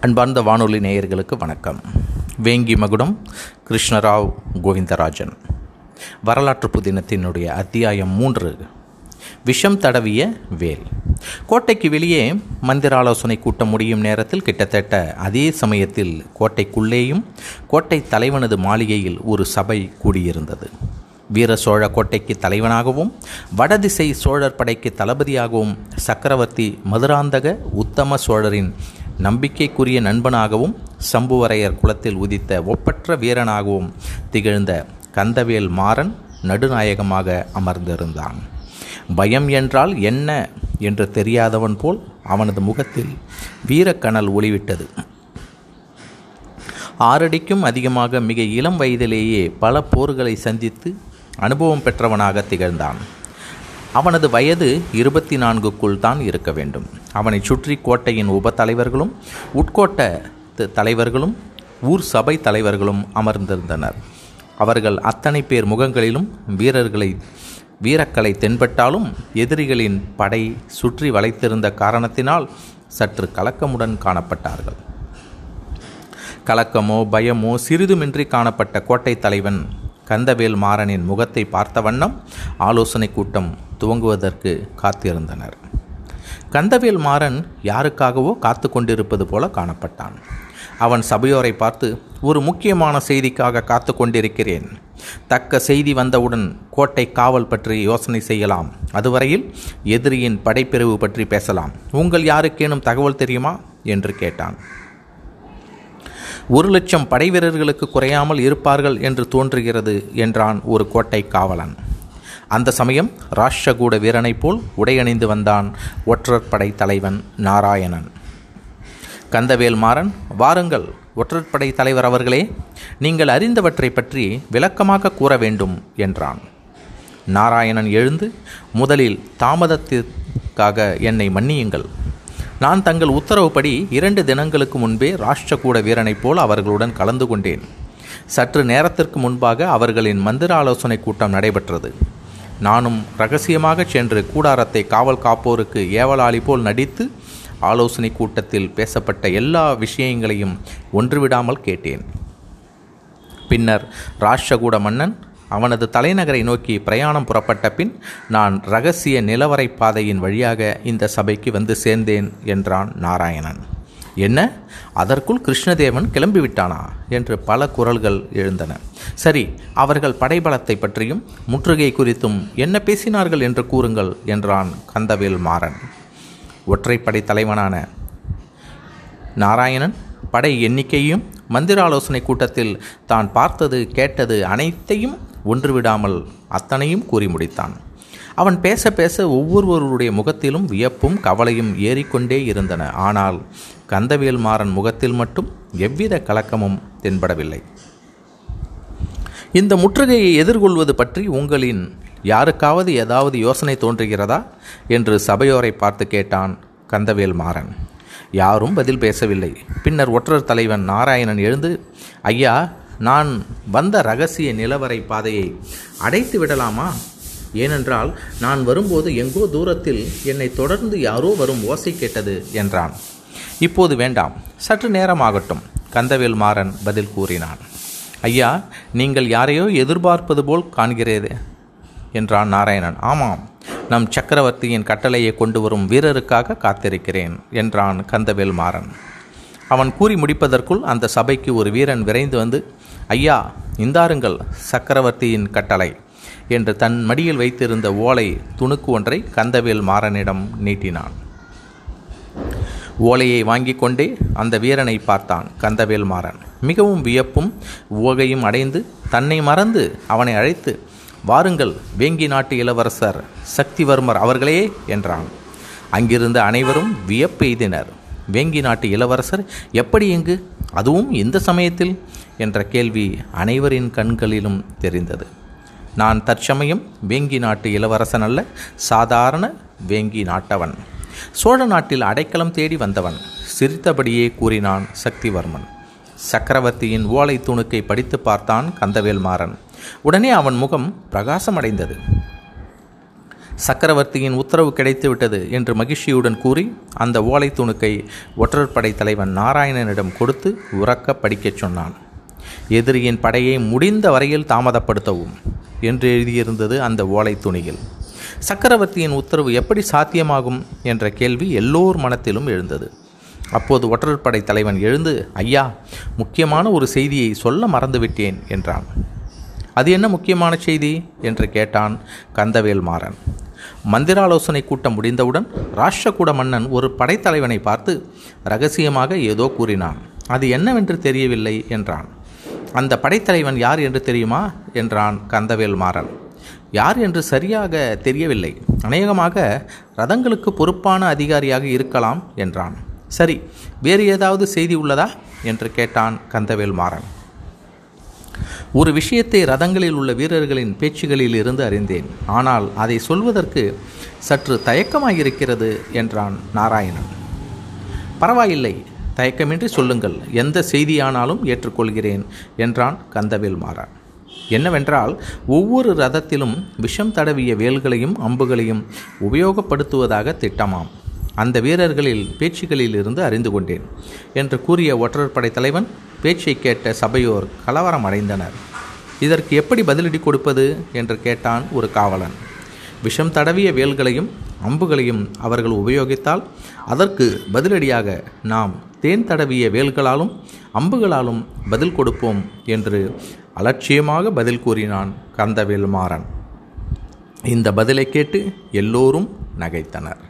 அன்பார்ந்த வானொலி நேயர்களுக்கு வணக்கம். வேங்கி மகுடம் கிருஷ்ணராவ் கோவிந்தராஜன். வரலாற்று புதினத்தினுடைய அத்தியாயம் மூன்று விஷம் தடவிய வேல். கோட்டைக்கு வெளியே மந்திர ஆலோசனை கூட்டம் முடியும் நேரத்தில் கிட்டத்தட்ட அதே சமயத்தில் கோட்டைக்குள்ளேயும் கோட்டை தலைவனது மாளிகையில் ஒரு சபை கூடியிருந்தது. வீர சோழ கோட்டைக்கு தலைவனாகவும் வடதிசை சோழர் படைக்கு தளபதியாகவும் சக்கரவர்த்தி மதுராந்தக உத்தம சோழரின் நம்பிக்கைக்குரிய நண்பனாகவும் சம்புவரையர் குலத்தில் உதித்த ஒப்பற்ற வீரனாகவும் திகழ்ந்த கந்தவேல் மாறன் நடுநாயகமாக அமர்ந்திருந்தான். பயம் என்றால் என்ன என்று தெரியாதவன் போல் அவனது முகத்தில் வீரக்கணல் ஒளிவிட்டது. ஆறடிக்கும் அதிகமாக மிக இளம் வயதிலேயே பல போர்களை சந்தித்து அனுபவம் பெற்றவனாக திகழ்ந்தான். அவனது வயது இருபத்தி நான்குக்குள் தான் இருக்க வேண்டும். அவனை சுற்றி கோட்டையின் உப தலைவர்களும் உட்கோட்ட தலைவர்களும் ஊர் சபை தலைவர்களும் அமர்ந்திருந்தனர். அவர்கள் அத்தனை பேர் முகங்களிலும் வீரர்களை வீரக்கலை தென்பட்டாலும் எதிரிகளின் படை சுற்றி வளைத்திருந்த காரணத்தினால் சற்று கலக்கமுடன் காணப்பட்டார்கள். கலக்கமோ பயமோ சிறிதுமின்றி காணப்பட்ட கோட்டை தலைவன் கந்தவேல் மாறனின் முகத்தை பார்த்த வண்ணம் ஆலோசனை கூட்டம் துவங்குவதற்கு காத்திருந்தனர். கந்தவேல் மாறன் யாருக்காகவோ காத்து கொண்டிருப்பது போல காணப்பட்டான். அவன் சபையோரை பார்த்து ஒரு முக்கியமான செய்திக்காக காத்து கொண்டிருக்கிறேன். தக்க செய்தி வந்தவுடன் கோட்டை காவல் பற்றி யோசனை செய்யலாம். அதுவரையில் எதிரியின் படைப்பிரிவு பற்றி பேசலாம். உங்கள் யாருக்கேனும் தகவல் தெரியுமா? என்று கேட்டான். ஒரு லட்சம் படை வீரர்களுக்கு குறையாமல் இருப்பார்கள் என்று தோன்றுகிறது என்றான் ஒரு கோட்டை காவலன். அந்த சமயம் ராஷ்டிரகூட வீரனைப் போல் உடையணிந்து வந்தான் ஒற்றற்படை தலைவன் நாராயணன். கந்தவேல் மாறன் வாருங்கள் ஒற்றற்படை தலைவர் அவர்களே நீங்கள் அறிந்தவற்றை பற்றி விளக்கமாக கூற வேண்டும் என்றான். நாராயணன் எழுந்து முதலில் தாமதத்திற்காக என்னை மன்னியுங்கள். நான் தங்கள் உத்தரவுப்படி இரண்டு தினங்களுக்கு முன்பே ராஷ்டிரகூட வீரனைப் போல் அவர்களுடன் கலந்து கொண்டேன். சற்று நேரத்திற்கு முன்பாக அவர்களின் மந்திர ஆலோசனை கூட்டம் நடைபெற்றது. நானும் ரகசியமாக சென்று கூடாரத்தை காவல் காப்போருக்கு ஏவலாளி போல் நடித்து ஆலோசனை கூட்டத்தில் பேசப்பட்ட எல்லா விஷயங்களையும் ஒன்றுவிடாமல் கேட்டேன். பின்னர் ராஷ்டிரகூட மன்னன் அவனது தலைநகரை நோக்கி பிரயாணம் புறப்பட்ட பின் நான் ரகசிய நிலவரை பாதையின் வழியாக இந்த சபைக்கு வந்து சேர்ந்தேன் என்றான் நாராயணன். என்ன? அதற்குள் கிருஷ்ணதேவன் கிளம்பிவிட்டானா? என்று பல குரல்கள் எழுந்தன. சரி அவர்கள் படைபலத்தை பற்றியும் முற்றுகை குறித்தும் என்ன பேசினார்கள் என்று கூறுங்கள் என்றான் கந்தவேல் மாறன். ஒற்றைப்படை தலைவனான நாராயணன் படை எண்ணிக்கையும் மந்திர ஆலோசனை கூட்டத்தில் தான் பார்த்தது கேட்டது அனைத்தையும் ஒன்றுவிடாமல் அத்தனையும் கூறி முடித்தான். அவன் பேச பேச ஒவ்வொருவருடைய முகத்திலும் வியப்பும் கவலையும் ஏறிக்கொண்டே இருந்தன. ஆனால் கந்தவேல் மாறன் முகத்தில் மட்டும் எவ்வித கலக்கமும் தென்படவில்லை. இந்த முற்றுகையை எதிர்கொள்வது பற்றி உங்களின் யாருக்காவது ஏதாவது யோசனை தோன்றுகிறதா? என்று சபையோரை பார்த்து கேட்டான் கந்தவேல் மாறன் யாரும் பதில் பேசவில்லை. பின்னர் ஒற்றர் தலைவன் நாராயணன் எழுந்து ஐயா நான் வந்த ரகசிய நிலவரை பாதையை அடைத்து விடலாமா ஏனென்றால் நான் வரும்போது எங்கோ தூரத்தில் என்னை தொடர்ந்து யாரோ வரும் ஓசை கேட்டது என்றான். இப்போது வேண்டாம் சற்று நேரமாகட்டும் கந்தவேல் மாறன் பதில் கூறினான். ஐயா நீங்கள் யாரையோ எதிர்பார்ப்பது போல் காண்கிறேதே என்றான் நாராயணன். ஆமாம் நம் சக்கரவர்த்தியின் கட்டளையை கொண்டு வரும் வீரருக்காக காத்திருக்கிறேன் என்றான் கந்தவேல் மாறன். அவன் கூறி முடிப்பதற்குள் அந்த சபைக்கு ஒரு வீரன் விரைந்து வந்து ஐயா இந்தாருங்கள் சக்கரவர்த்தியின் கட்டளை. என்று தன் மடியில் வைத்திருந்த ஓலை துணுக்கு ஒன்றை கந்தவேல் மாறனிடம் நீட்டினான். ஓலையை வாங்கி கொண்டே அந்த வீரனை பார்த்தான் கந்தவேல் மாறன். மிகவும் வியப்பும் ஓகையும் அடைந்து தன்னை மறந்து அவனை அழைத்து வாருங்கள் வேங்கி நாட்டு இளவரசர் சக்திவர்மர் அவர்களே என்றான். அங்கிருந்த அனைவரும் வியப்பெய்தினர் வேங்கி நாட்டு இளவரசர் எப்படி எங்கு அதுவும் இந்த சமயத்தில்? என்ற கேள்வி அனைவரின் கண்களிலும் தெரிந்தது. நான் தற்சமயம் வேங்கி நாட்டு இளவரசன் அல்ல சாதாரண வேங்கி நாட்டவன். சோழ நாட்டில் அடைக்கலம் தேடி வந்தவன் சிரித்தபடியே கூறினான் சக்திவர்மன். சக்கரவர்த்தியின் ஓலை துணுக்கை படித்து பார்த்தான் கந்தவேல் மாறன் உடனே அவன் முகம் பிரகாசமடைந்தது. சக்கரவர்த்தியின் உத்தரவு கிடைத்துவிட்டது என்று மகிழ்ச்சியுடன் கூறி அந்த ஓலை துணுக்கை ஒற்றற்படை தலைவன் நாராயணனிடம் கொடுத்து உறக்க படிக்கச் சொன்னான். எதிரியின் படையை முடிந்த வரையில் தாமதப்படுத்தவும். என்று எழுதியிருந்தது அந்த ஓலை துணியில். சக்கரவர்த்தியின் உத்தரவு எப்படி சாத்தியமாகும் என்ற கேள்வி எல்லோர் மனத்திலும் எழுந்தது. அப்போது ஒற்றற்படை தலைவன் எழுந்து ஐயா முக்கியமான ஒரு செய்தியை சொல்ல மறந்துவிட்டேன் என்றான். அது என்ன முக்கியமான செய்தி? என்று கேட்டான் கந்தவேல் மாறன் மந்திராலோசனை கூட்டம் முடிந்தவுடன் ராஷ்டிரகூட மன்னன் ஒரு படைத்தலைவனை பார்த்து ரகசியமாக ஏதோ கூறினான். அது என்னவென்று தெரியவில்லை என்றான். அந்த படைத்தலைவன் யார் என்று தெரியுமா? என்றான் கந்தவேல் மாறன். யார் என்று சரியாக தெரியவில்லை. அநேகமாக ரதங்களுக்கு பொறுப்பான அதிகாரியாக இருக்கலாம் என்றான். சரி வேறு ஏதாவது செய்தி உள்ளதா? என்று கேட்டான் கந்தவேல் மாறன். ஒரு விஷயத்தை ரதங்களில் உள்ள வீரர்களின் பேச்சுகளில் இருந்து அறிந்தேன். ஆனால் அதை சொல்வதற்கு சற்று தயக்கமாயிருக்கிறது என்றான் நாராயணன். பரவாயில்லை தயக்கமின்றி சொல்லுங்கள். எந்த செய்தியானாலும் ஏற்றுக்கொள்கிறேன் என்றான் கந்தவேல் மாறன். என்னவென்றால் ஒவ்வொரு ரதத்திலும் விஷம் தடவிய வேல்களையும் அம்புகளையும் உபயோகப்படுத்துவதாக திட்டமாம். அந்த வீரர்களில் பேச்சுகளில் இருந்து அறிந்து கொண்டேன் என்று கூறிய ஒற்றற்படை தலைவன் பேச்சை கேட்ட சபையோர் கலவரம் அடைந்தனர் இதற்கு எப்படி பதிலடி கொடுப்பது? என்று கேட்டான் ஒரு காவலன். விஷம் தடவிய வேல்களையும் அம்புகளையும் அவர்கள் உபயோகித்தால் அதற்கு பதிலடியாக நாம் தேன் தடவிய வேல்களாலும் அம்புகளாலும் பதில் கொடுப்போம் என்று அலட்சியமாக பதில் கூறினான் கந்தவேல் மாறன். இந்த பதிலை கேட்டு எல்லோரும் நகைத்தனர்.